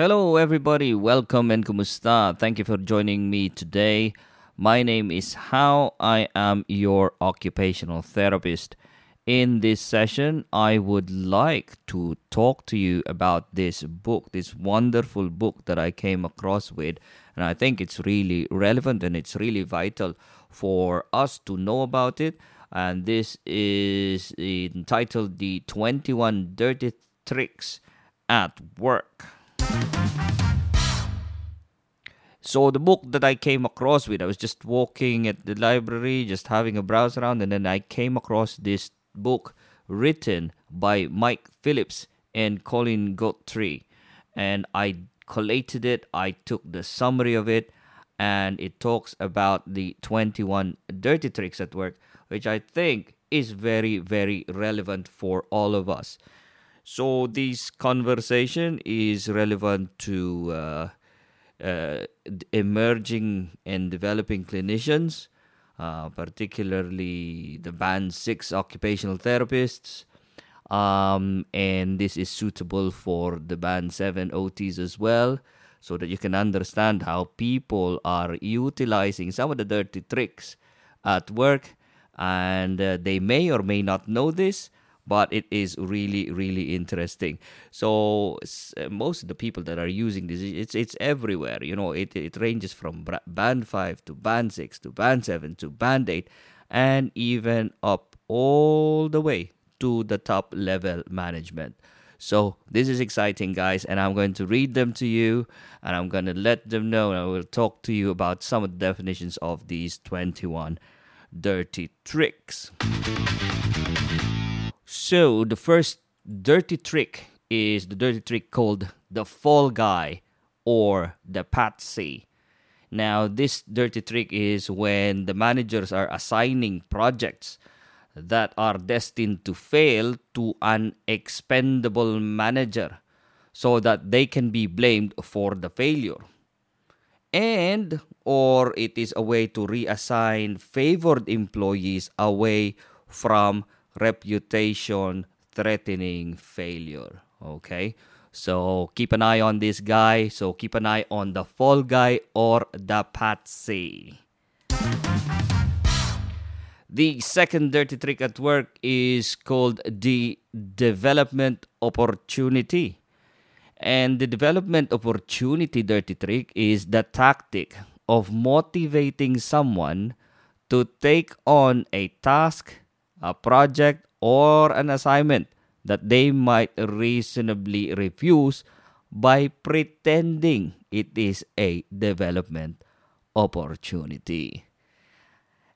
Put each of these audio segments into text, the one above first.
Hello, everybody. Welcome and kumusta. Thank you for joining me today. My name is How. I am your occupational therapist. In this session, I would like to talk to you about this book, this wonderful book that I came across with. And I think it's really relevant and it's really vital for us to know about it. And this is entitled The 21 Dirty Tricks at Work. So the book that I came across with, I was just walking at the library, just having a browse around, and then I came across this book written by Mike Phillips and Colin Gautrey, and I collated it. I took the summary of it, and it talks about the 21 dirty tricks at work, which I think is very, very relevant for all of us. So this conversation is relevant to uh, uh, emerging and developing clinicians, uh, particularly the band six occupational therapists. Um, and this is suitable for the band seven OTs as well, so that you can understand how people are utilizing some of the dirty tricks at work, and uh, they may or may not know this but it is really really interesting. So uh, most of the people that are using this it's it's everywhere you know it it ranges from band 5 to band 6 to band 7 to band 8 and even up all the way to the top level management. So this is exciting guys and i'm going to read them to you and i'm going to let them know and i will talk to you about some of the definitions of these 21 dirty tricks so the first dirty trick is the dirty trick called the fall guy or the patsy. Now, this dirty trick is when the managers are assigning projects that are destined to fail to an expendable manager so that they can be blamed for the failure. And or it is a way to reassign favored employees away from reputation threatening failure. Okay. So keep an eye on this guy. So keep an eye on the fall guy or the patsy. The second dirty trick at work is called the development opportunity. And the development opportunity dirty trick is the tactic of motivating someone to take on a task a project, or an assignment that they might reasonably refuse by pretending it is a development opportunity.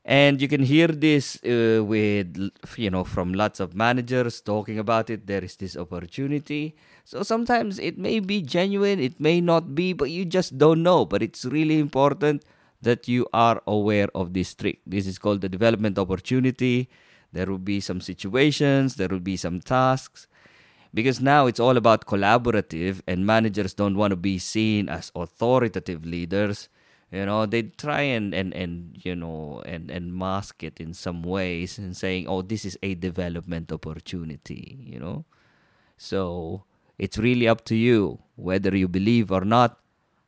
And you can hear this uh, with, you know, from lots of managers talking about it. There is this opportunity. So sometimes it may be genuine, it may not be, but you just don't know. But it's really important that you are aware of this trick. This is called the development opportunity. There will be some situations, there will be some tasks. Because now it's all about collaborative, and managers don't want to be seen as authoritative leaders. You know, they try and, and, and you know and, and mask it in some ways and saying, Oh, this is a development opportunity, you know. So it's really up to you whether you believe or not,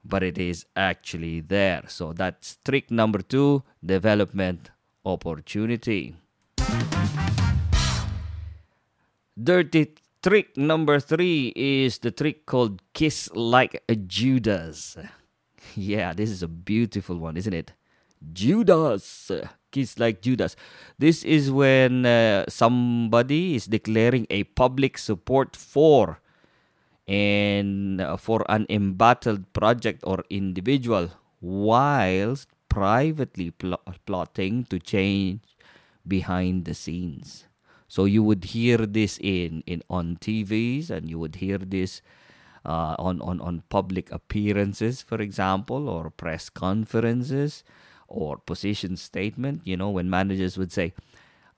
but it is actually there. So that's trick number two development opportunity. Dirty trick number three is the trick called Kiss Like a Judas. Yeah, this is a beautiful one, isn't it? Judas. Kiss like Judas. This is when uh, somebody is declaring a public support for and uh, for an embattled project or individual whilst privately pl- plotting to change behind the scenes. So you would hear this in, in on TVs and you would hear this uh, on, on, on public appearances, for example, or press conferences or position statement, you know, when managers would say,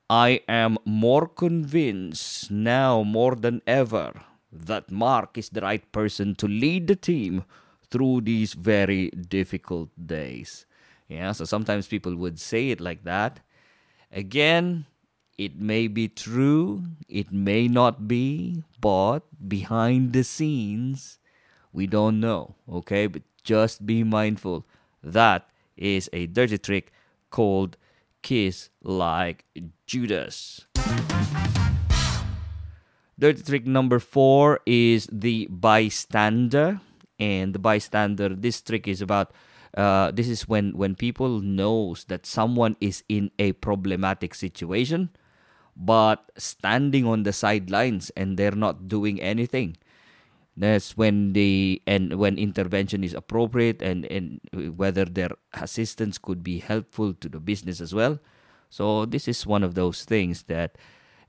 I am more convinced now more than ever that Mark is the right person to lead the team through these very difficult days. Yeah, so sometimes people would say it like that. Again, it may be true, it may not be, but behind the scenes, We don't know, okay? But just be mindful. That is a dirty trick called kiss like Judas. Dirty trick number four is the bystander. And the bystander, this trick is about uh, this is when when people knows that someone is in a problematic situation but standing on the sidelines and they're not doing anything. That's when the and when intervention is appropriate and and whether their assistance could be helpful to the business as well. So this is one of those things that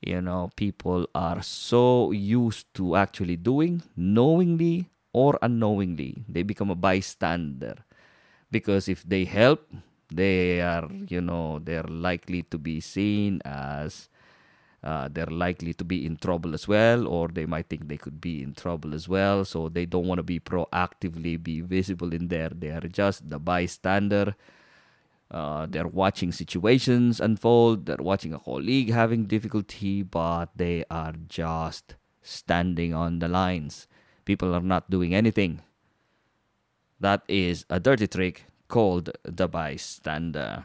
you know people are so used to actually doing knowingly or unknowingly. They become a bystander because if they help they are you know they're likely to be seen as uh, they're likely to be in trouble as well or they might think they could be in trouble as well. So they don't want to be proactively be visible in there. They are just the bystander. Uh, they're watching situations unfold. They're watching a colleague having difficulty but they are just standing on the lines. People are not doing anything that is a dirty trick called the bystander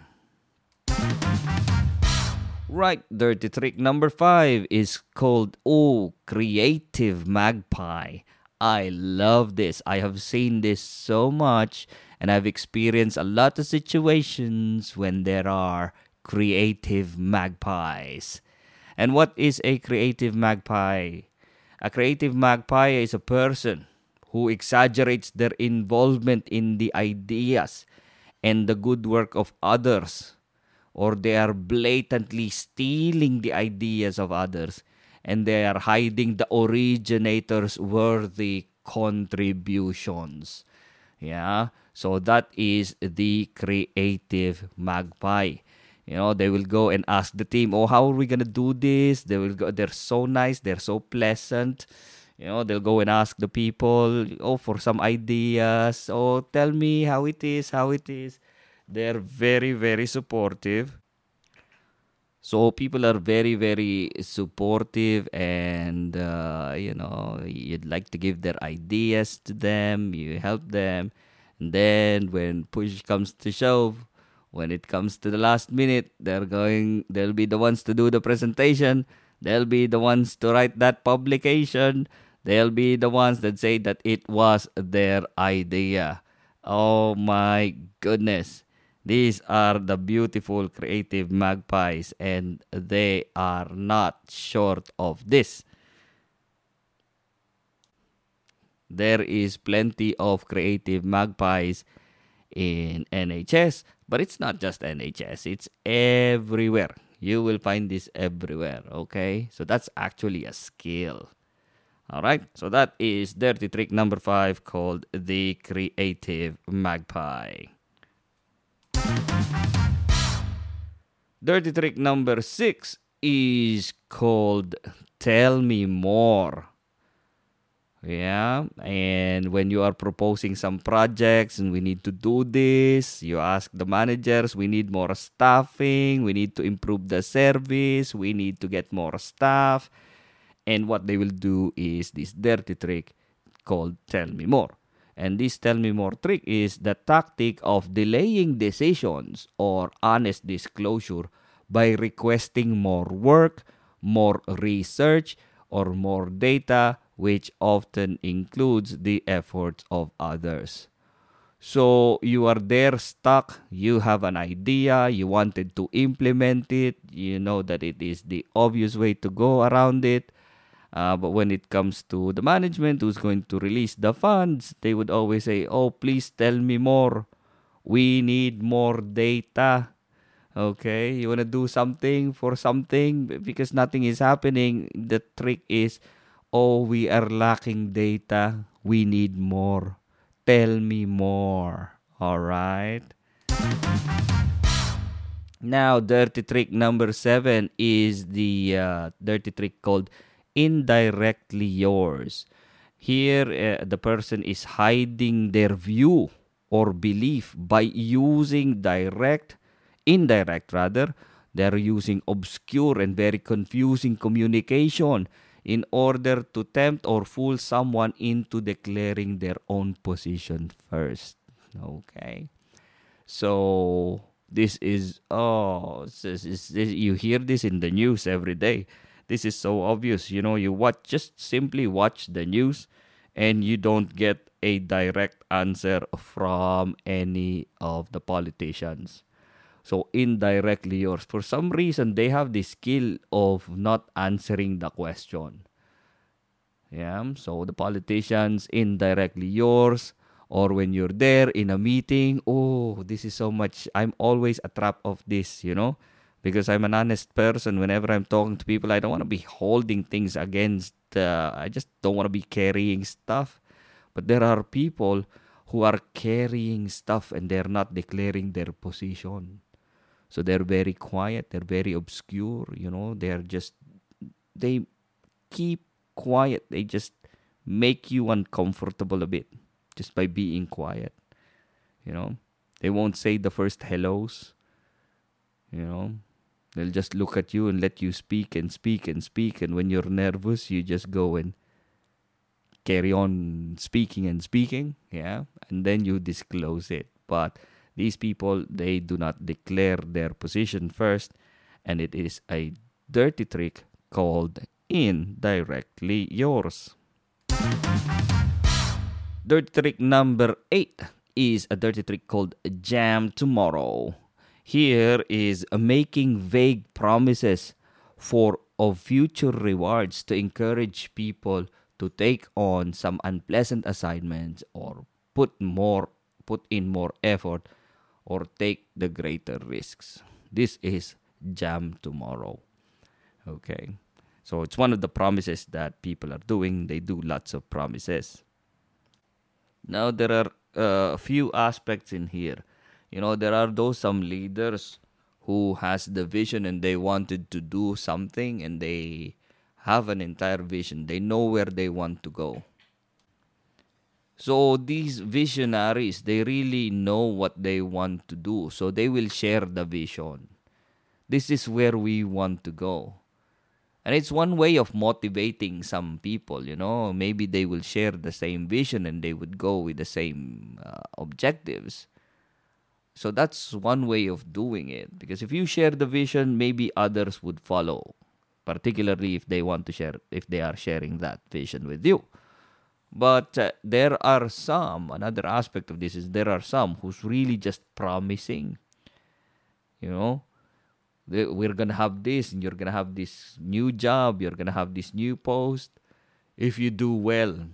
Right, dirty trick number five is called Oh Creative Magpie. I love this. I have seen this so much and I've experienced a lot of situations when there are creative magpies. And what is a creative magpie? A creative magpie is a person who exaggerates their involvement in the ideas and the good work of others or they are blatantly stealing the ideas of others and they are hiding the originator's worthy contributions. Yeah, so that is the creative magpie. You know, they will go and ask the team, "Oh, how are we gonna do this?" They will go. They're so nice. They're so pleasant. You know, they'll go and ask the people, "Oh, for some ideas. Oh, tell me how it is. How it is." They're very, very supportive. So people are very, very supportive, and uh, you know you'd like to give their ideas to them. You help them, and then when push comes to shove, when it comes to the last minute, they're going. They'll be the ones to do the presentation. They'll be the ones to write that publication. They'll be the ones that say that it was their idea. Oh my goodness. These are the beautiful creative magpies, and they are not short of this. There is plenty of creative magpies in NHS, but it's not just NHS, it's everywhere. You will find this everywhere, okay? So that's actually a skill. All right, so that is dirty trick number five called the creative magpie. Dirty trick number six is called Tell Me More. Yeah, and when you are proposing some projects and we need to do this, you ask the managers, we need more staffing, we need to improve the service, we need to get more staff. And what they will do is this dirty trick called Tell Me More. And this tell me more trick is the tactic of delaying decisions or honest disclosure by requesting more work, more research, or more data, which often includes the efforts of others. So you are there stuck, you have an idea, you wanted to implement it, you know that it is the obvious way to go around it, uh, but when it comes to the management who's going to release the funds, they would always say, Oh, please tell me more. We need more data. Okay, you want to do something for something because nothing is happening. The trick is, Oh, we are lacking data. We need more. Tell me more. All right. Now, dirty trick number seven is the uh, dirty trick called indirectly yours. Here, uh, the person is hiding their view or belief by using direct, indirect rather. They're using obscure and very confusing communication. in order to tempt or fool someone into declaring their own position first. Okay. So this is oh this is, this, you hear this in the news every day. This is so obvious. You know, you watch just simply watch the news and you don't get a direct answer from any of the politicians. So indirectly yours. For some reason, they have the skill of not answering the question. Yeah. So the politicians indirectly yours. Or when you're there in a meeting, oh, this is so much. I'm always a trap of this, you know, because I'm an honest person. Whenever I'm talking to people, I don't want to be holding things against. Uh, I just don't want to be carrying stuff. But there are people who are carrying stuff and they're not declaring their position. So they're very quiet, they're very obscure, you know, they're just, they keep quiet, they just make you uncomfortable a bit just by being quiet, you know. They won't say the first hellos, you know. They'll just look at you and let you speak and speak and speak. And when you're nervous, you just go and carry on speaking and speaking, yeah, and then you disclose it. But these people, they do not declare their position first, and it is a dirty trick called indirectly yours. Dirty trick number eight is a dirty trick called jam tomorrow. Here is making vague promises for of future rewards to encourage people to take on some unpleasant assignments or put more put in more effort or take the greater risks. This is jam tomorrow. Okay. So it's one of the promises that people are doing. They do lots of promises. Now there are uh, a few aspects in here. You know, there are those some leaders who has the vision and they wanted to do something and they have an entire vision. They know where they want to go. So these visionaries, they really know what they want to do. So they will share the vision. This is where we want to go. And it's one way of motivating some people, you know. Maybe they will share the same vision and they would go with the same uh, objectives. So that's one way of doing it. Because if you share the vision, maybe others would follow. Particularly if they want to share if they are sharing that vision with you. But uh, there are some another aspect of this is there are some who's really just promising. You know? We're gonna have this and you're gonna have this new job you're gonna have this new post. If you do well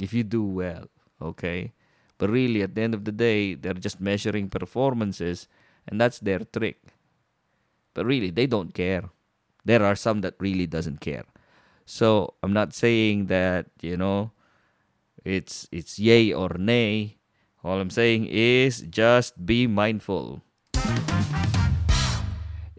if you do well okay but really at the end of the day they're just measuring performances and that's their trick but really they don't care there are some that really doesn't care. So I'm not saying that, you know, it's it's yay or nay. All I'm saying is just be mindful.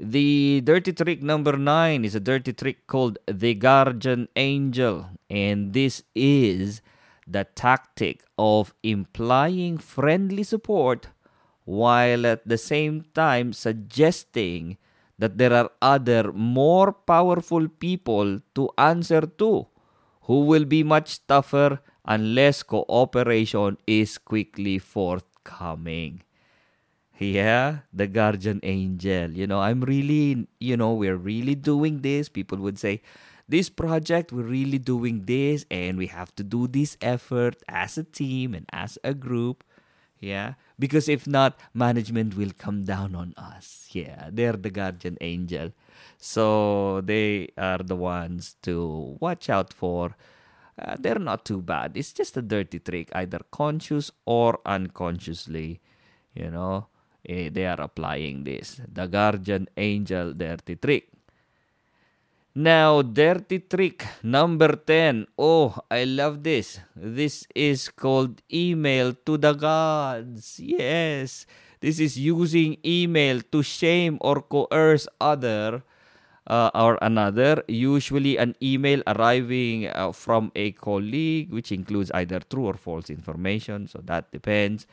The dirty trick number nine is a dirty trick called the guardian angel, and this is the tactic of implying friendly support while at the same time suggesting that there are other more powerful people to answer to who will be much tougher unless cooperation is quickly forthcoming. Yeah, the guardian angel. You know, I'm really, you know, we're really doing this. People would say, this project, we're really doing this, and we have to do this effort as a team and as a group. Yeah. Because if not, management will come down on us. Yeah. They're the guardian angel. So they are the ones to watch out for. Uh, they're not too bad. It's just a dirty trick, either conscious or unconsciously. You know, eh, they are applying this. The guardian angel dirty trick. Now, dirty trick number 10. Oh, I love this. This is called email to the gods. Yes. This is using email to shame or coerce other uh, or another, usually an email arriving uh, from a colleague, which includes either true or false information. So that depends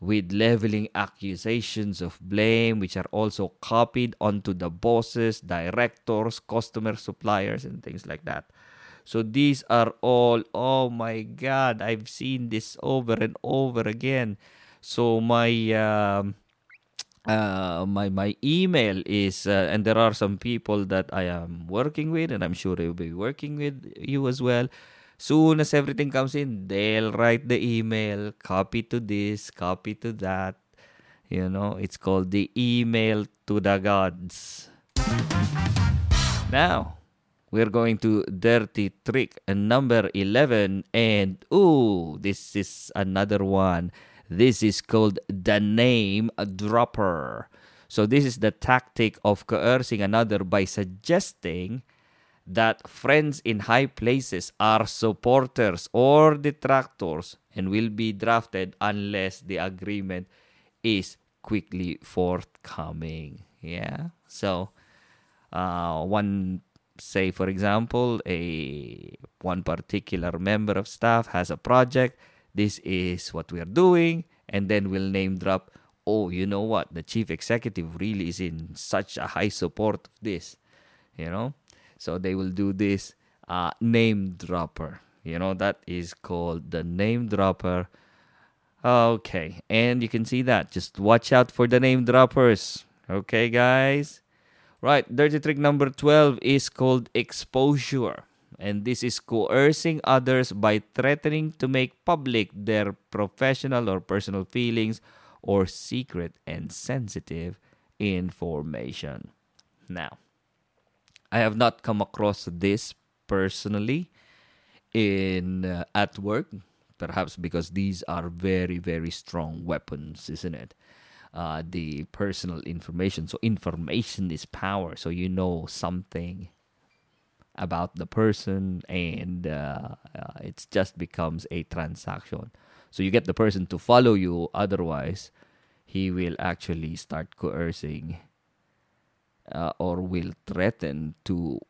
with leveling accusations of blame, which are also copied onto the bosses, directors, customer suppliers, and things like that. So these are all, oh my God, I've seen this over and over again. So my um, uh, my my email is, uh, and there are some people that I am working with, and I'm sure they will be working with you as well. Soon as everything comes in, they'll write the email, copy to this, copy to that. You know, it's called the email to the gods. Now, we're going to dirty trick number 11 and ooh this is another one this is called the name dropper so this is the tactic of coercing another by suggesting that friends in high places are supporters or detractors and will be drafted unless the agreement is quickly forthcoming. Yeah. So uh, one say for example a one particular member of staff has a project. This is what we are doing. And then we'll name drop oh you know what? The chief executive really is in such a high support of this you know so they will do this uh, name dropper. You know that is called the name dropper. Okay and you can see that. Just watch out for the name droppers. Okay guys. Right, dirty trick number 12 is called exposure. And this is coercing others by threatening to make public their professional or personal feelings or secret and sensitive information. Now, I have not come across this personally in uh, at work, perhaps because these are very very strong weapons, isn't it? uh, the personal information. So information is power. So you know something about the person, and uh, uh, it just becomes a transaction. So you get the person to follow you. Otherwise, he will actually start coercing uh, or will threaten to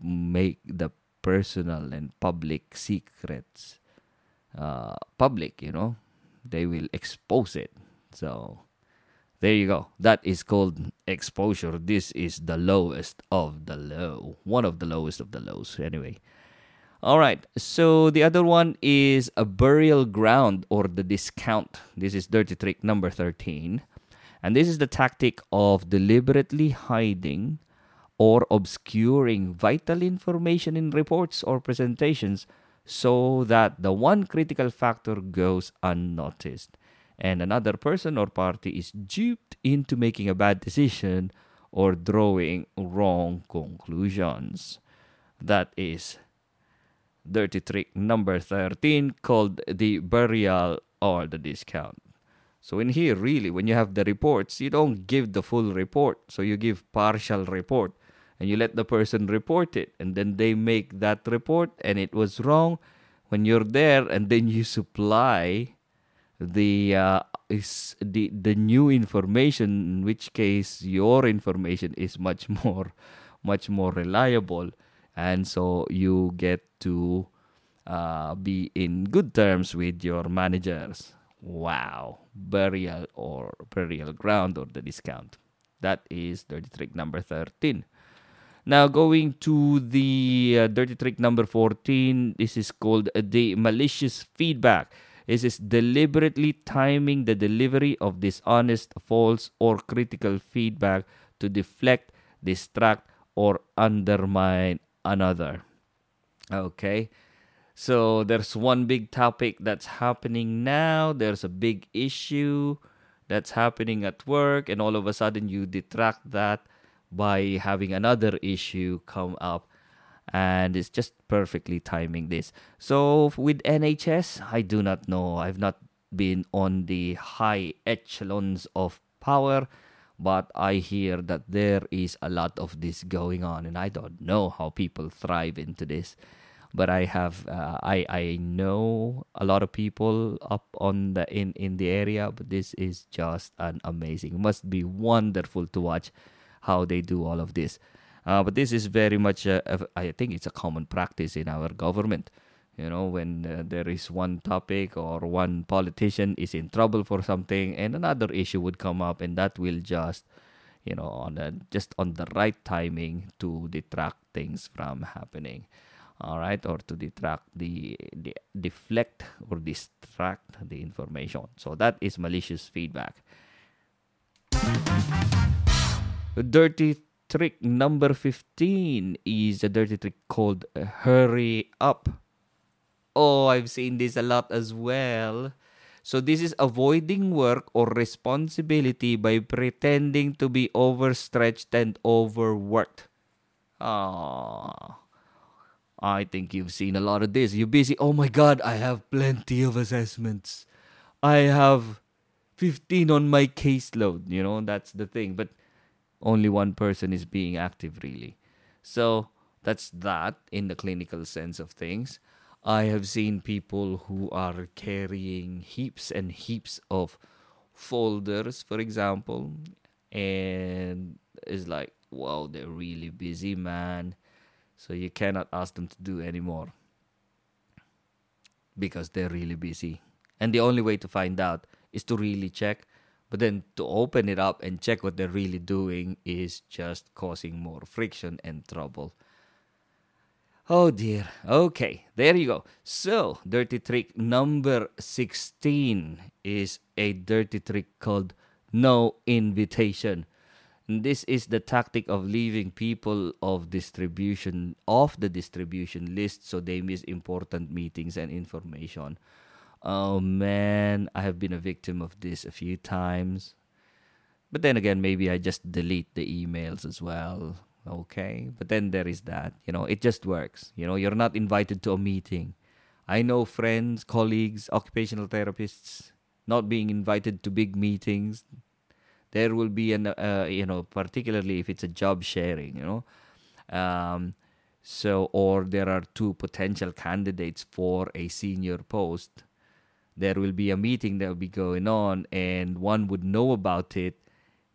make the personal and public secrets uh, public. You know, they will expose it. So there you go. That is called exposure. This is the lowest of the low. One of the lowest of the lows, anyway. All right. So the other one is a burial ground or the discount. This is dirty trick number 13. And this is the tactic of deliberately hiding or obscuring vital information in reports or presentations so that the one critical factor goes unnoticed and another person or party is duped into making a bad decision or drawing wrong conclusions. That is dirty trick number 13 called the burial or the discount. So in here really when you have the reports you don't give the full report. So you give partial report and you let the person report it and then they make that report and it was wrong. When you're there and then you supply the uh, is the the new information in which case your information is much more much more reliable. And so you get to uh, be in good terms with your managers wow burial or burial ground or the discount that is dirty trick number 13 now going to the uh, dirty trick number 14 this is called the malicious feedback is is deliberately timing the delivery of dishonest, false, or critical feedback to deflect, distract, or undermine another. Okay. So there's one big topic that's happening now. There's a big issue that's happening at work, and all of a sudden you detract that by having another issue come up and it's just perfectly timing this. So with NHS, I do not know. I've not been on the high echelons of power, but I hear that there is a lot of this going on, and I don't know how people thrive into this. But I have, uh, I I know a lot of people up on the in in the area. But this is just an amazing. It must be wonderful to watch how they do all of this. Uh, but this is very much, uh, I think it's a common practice in our government. You know, when uh, there is one topic or one politician is in trouble for something, and another issue would come up, and that will just, you know, on a, just on the right timing to detract things from happening. All right, or to detract the, the deflect or distract the information. So that is malicious feedback. Dirty trick number 15 is a dirty trick called hurry up. Oh, I've seen this a lot as well. So this is avoiding work or responsibility by pretending to be overstretched and overworked. Ah. I think you've seen a lot of this. You're busy. Oh my god, I have plenty of assessments. I have 15 on my caseload, you know, that's the thing. But only one person is being active really. So that's that in the clinical sense of things. I have seen people who are carrying heaps and heaps of folders, for example, and it's like, wow, they're really busy, man. So you cannot ask them to do anymore because they're really busy. And the only way to find out is to really check but then to open it up and check what they're really doing is just causing more friction and trouble. Oh dear. Okay, there you go. So, dirty trick number 16 is a dirty trick called no invitation. This is the tactic of leaving people of distribution off the distribution list so they miss important meetings and information. Oh man, I have been a victim of this a few times. But then again, maybe I just delete the emails as well. Okay. But then there is that. You know, it just works. You know, you're not invited to a meeting. I know friends, colleagues, occupational therapists not being invited to big meetings. There will be an, uh, you know, particularly if it's a job sharing, you know. Um, so, or there are two potential candidates for a senior post there will be a meeting that will be going on and one would know about it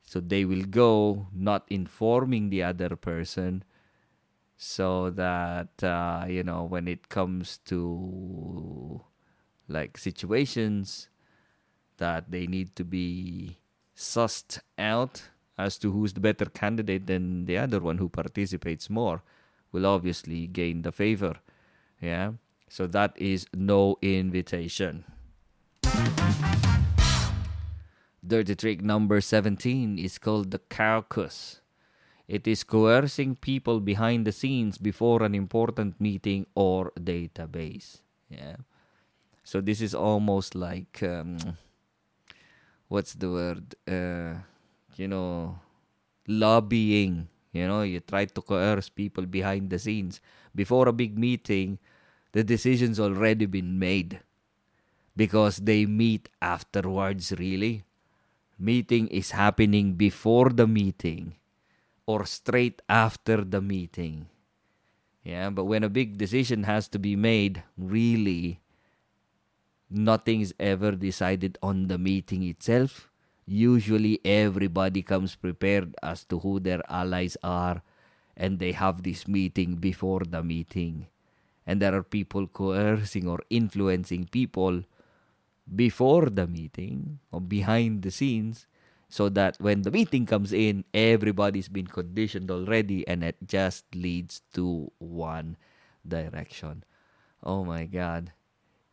so they will go not informing the other person so that uh, you know when it comes to like situations that they need to be sussed out as to who's the better candidate than the other one who participates more will obviously gain the favor yeah so that is no invitation Dirty trick number 17 is called the caucus. It is coercing people behind the scenes before an important meeting or database. Yeah. So this is almost like um, what's the word? Uh, you know, lobbying. You know, you try to coerce people behind the scenes before a big meeting. The decision's already been made because they meet afterwards. Really, meeting is happening before the meeting or straight after the meeting. Yeah, but when a big decision has to be made, really, nothing's ever decided on the meeting itself. Usually, everybody comes prepared as to who their allies are, and they have this meeting before the meeting. And there are people coercing or influencing people before the meeting or behind the scenes so that when the meeting comes in everybody's been conditioned already and it just leads to one direction oh my god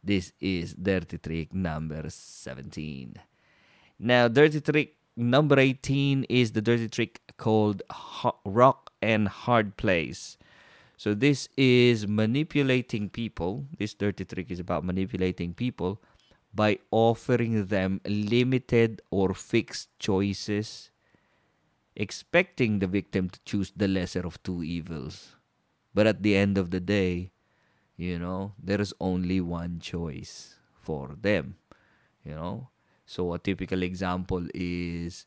this is dirty trick number 17 now dirty trick number 18 is the dirty trick called rock and hard place. So this is manipulating people. This dirty trick is about manipulating people by offering them limited or fixed choices, expecting the victim to choose the lesser of two evils. But at the end of the day, you know, there is only one choice for them, you know. So a typical example is,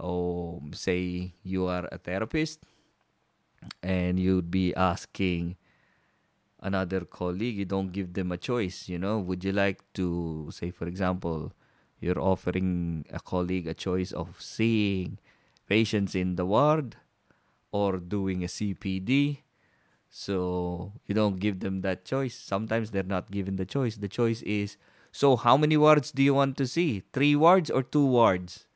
oh, say you are a therapist and you'd be asking, another colleague, you don't give them a choice. You know, would you like to say, for example, you're offering a colleague a choice of seeing patients in the ward or doing a CPD? So you don't give them that choice. Sometimes they're not given the choice. The choice is so how many words do you want to see? Three words or two words?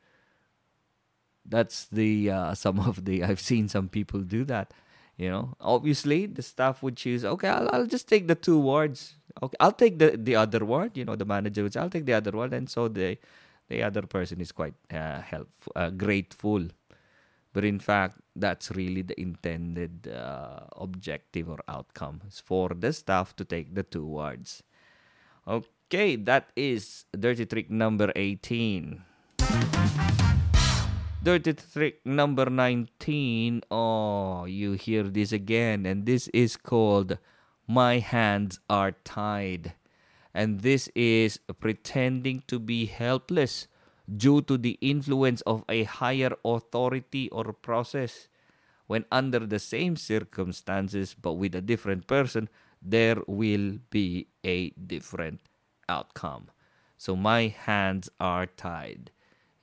That's the uh, some of the I've seen some people do that You know, obviously the staff would choose. Okay, I'll, I'll just take the two words. Okay, I'll take the the other word. You know, the manager would say, I'll take the other word, and so the the other person is quite uh, helpful, uh, grateful. But in fact, that's really the intended uh, objective or outcome is for the staff to take the two words. Okay, that is dirty trick number 18. Dirty trick number 19. Oh, you hear this again, and this is called My Hands Are Tied. And this is pretending to be helpless due to the influence of a higher authority or process. When under the same circumstances but with a different person, there will be a different outcome. So my hands are tied.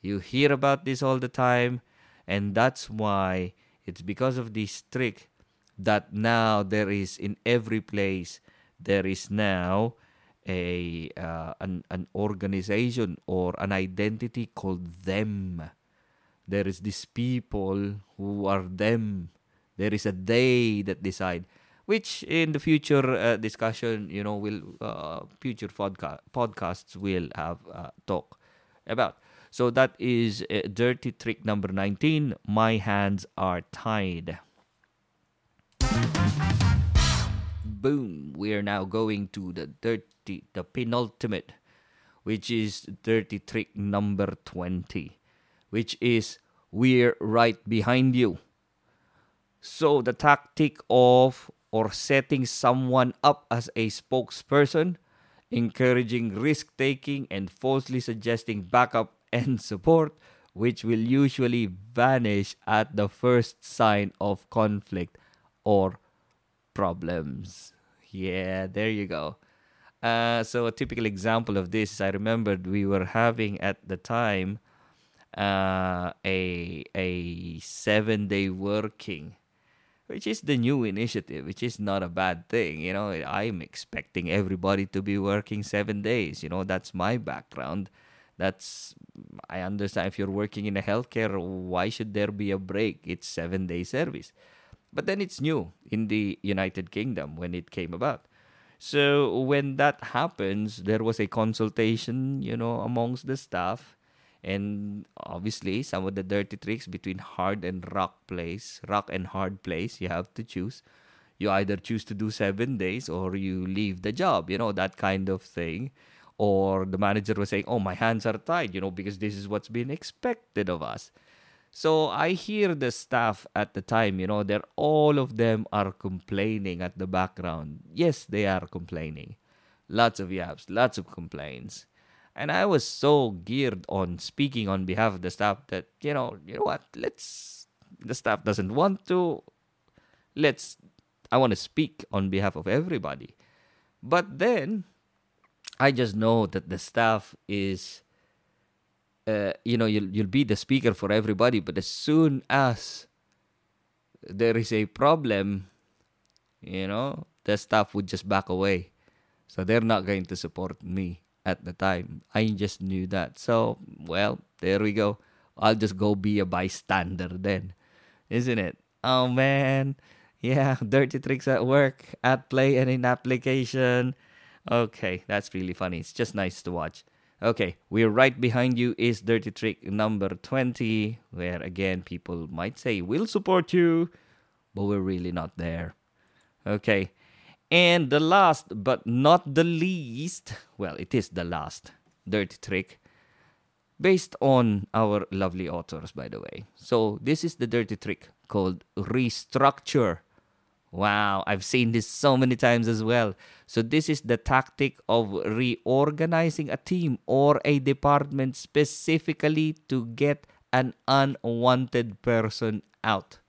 You hear about this all the time, and that's why it's because of this trick that now there is in every place there is now a uh, an an organization or an identity called them. There is these people who are them. There is a they that decide, which in the future uh, discussion, you know, will uh, future podca- podcasts will have uh, talk about. So that is uh, dirty trick number 19. My hands are tied. Boom. We are now going to the dirty, the penultimate, which is dirty trick number 20, which is we're right behind you. So the tactic of or setting someone up as a spokesperson, encouraging risk taking, and falsely suggesting backup and support, which will usually vanish at the first sign of conflict or problems. Yeah, there you go. Uh, so a typical example of this is I remembered we were having at the time uh, a a seven day working, which is the new initiative, which is not a bad thing. You know, I'm expecting everybody to be working seven days. You know, that's my background that's i understand if you're working in a healthcare why should there be a break it's seven day service but then it's new in the united kingdom when it came about. So when that happens there was a consultation you know amongst the staff and obviously some of the dirty tricks between hard and rock place rock and hard place you have to choose. You either choose to do seven days or you leave the job you know that kind of thing. Or the manager was saying, "Oh, my hands are tied," you know, because this is what's been expected of us. So I hear the staff at the time, you know, they're all of them are complaining at the background. Yes, they are complaining. Lots of yaps, lots of complaints. And I was so geared on speaking on behalf of the staff that, you know, you know what, let's the staff doesn't want to. Let's I want to speak on behalf of everybody. But then I just know that the staff is, uh, you know, you'll you'll be the speaker for everybody, but as soon as there is a problem, you know, the staff would just back away, so they're not going to support me at the time. I just knew that. So well, there we go. I'll just go be a bystander then, isn't it? Oh man, yeah, dirty tricks at work, at play, and in application. Okay, that's really funny. It's just nice to watch. Okay, we're right behind you is Dirty Trick number 20, where again people might say, We'll support you, but we're really not there. Okay, and the last but not the least, well, it is the last Dirty Trick, based on our lovely authors, by the way. So, this is the Dirty Trick called Restructure Wow, I've seen this so many times as well. So, this is the tactic of reorganizing a team or a department specifically to get an unwanted person out.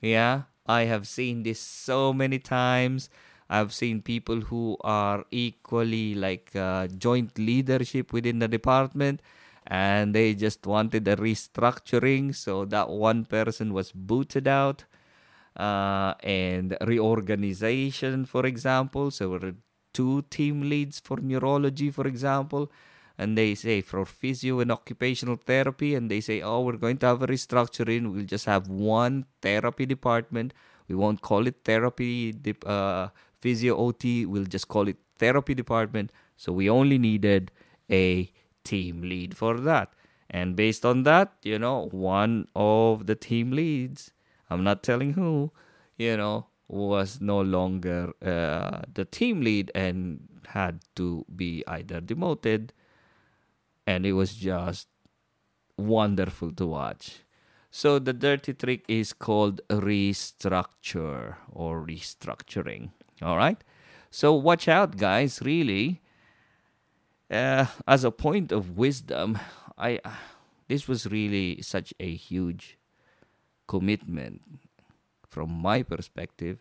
Yeah, I have seen this so many times. I've seen people who are equally like uh, joint leadership within the department and they just wanted a restructuring. So, that one person was booted out uh, and reorganization, for example. So we're two team leads for neurology, for example, and they say for physio and occupational therapy, and they say, oh, we're going to have a restructuring. We'll just have one therapy department We won't call it therapy, uh, physio OT. We'll just call it therapy department. So we only needed a team lead for that. And based on that, you know, one of the team leads, I'm not telling who, you know, was no longer uh, the team lead and had to be either demoted. And it was just wonderful to watch. So the dirty trick is called restructure or restructuring. All right. So watch out, guys. Really, uh, as a point of wisdom, I this was really such a huge commitment from my perspective.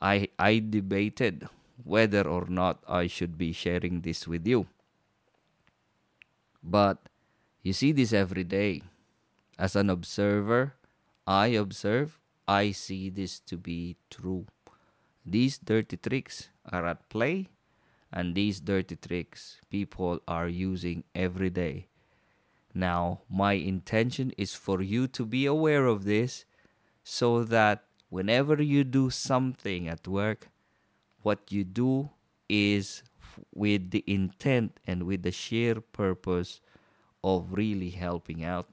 I I debated whether or not I should be sharing this with you. But you see this every day. As an observer, I observe, I see this to be true. These dirty tricks are at play, and these dirty tricks people are using every day. Now, my intention is for you to be aware of this so that whenever you do something at work, what you do is with the intent and with the sheer purpose of really helping out.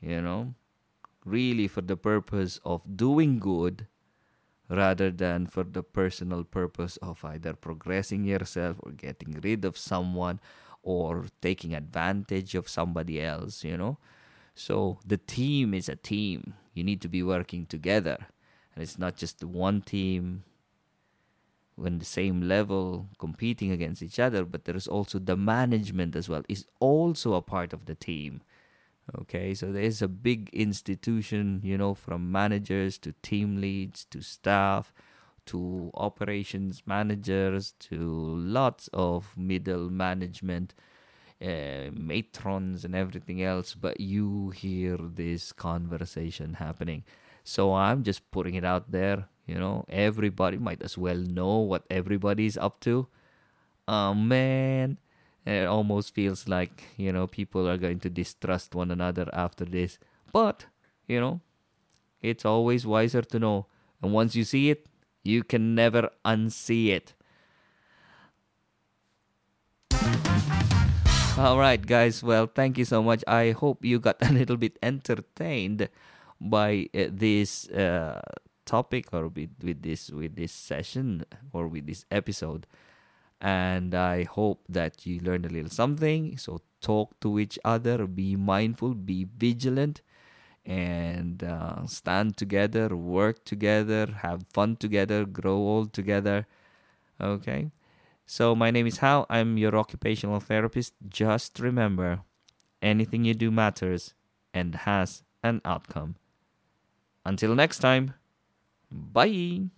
You know, really for the purpose of doing good rather than for the personal purpose of either progressing yourself or getting rid of someone or taking advantage of somebody else, you know. So the team is a team. You need to be working together. And it's not just one team when the same level competing against each other, but there's also the management as well, is also a part of the team. Okay, so there's a big institution, you know, from managers to team leads to staff to operations managers to lots of middle management, uh, matrons, and everything else. But you hear this conversation happening. So I'm just putting it out there. You know, everybody might as well know what everybody's up to. Oh, man it almost feels like, you know, people are going to distrust one another after this. But, you know, it's always wiser to know. And once you see it, you can never unsee it. All right, guys. Well, thank you so much. I hope you got a little bit entertained by uh, this uh, topic or with, with this with this session or with this episode and I hope that you learned a little something. So talk to each other, be mindful, be vigilant, and uh, stand together, work together, have fun together, grow old together. Okay. So my name is Hal. I'm your occupational therapist. Just remember, anything you do matters and has an outcome. Until next time, bye.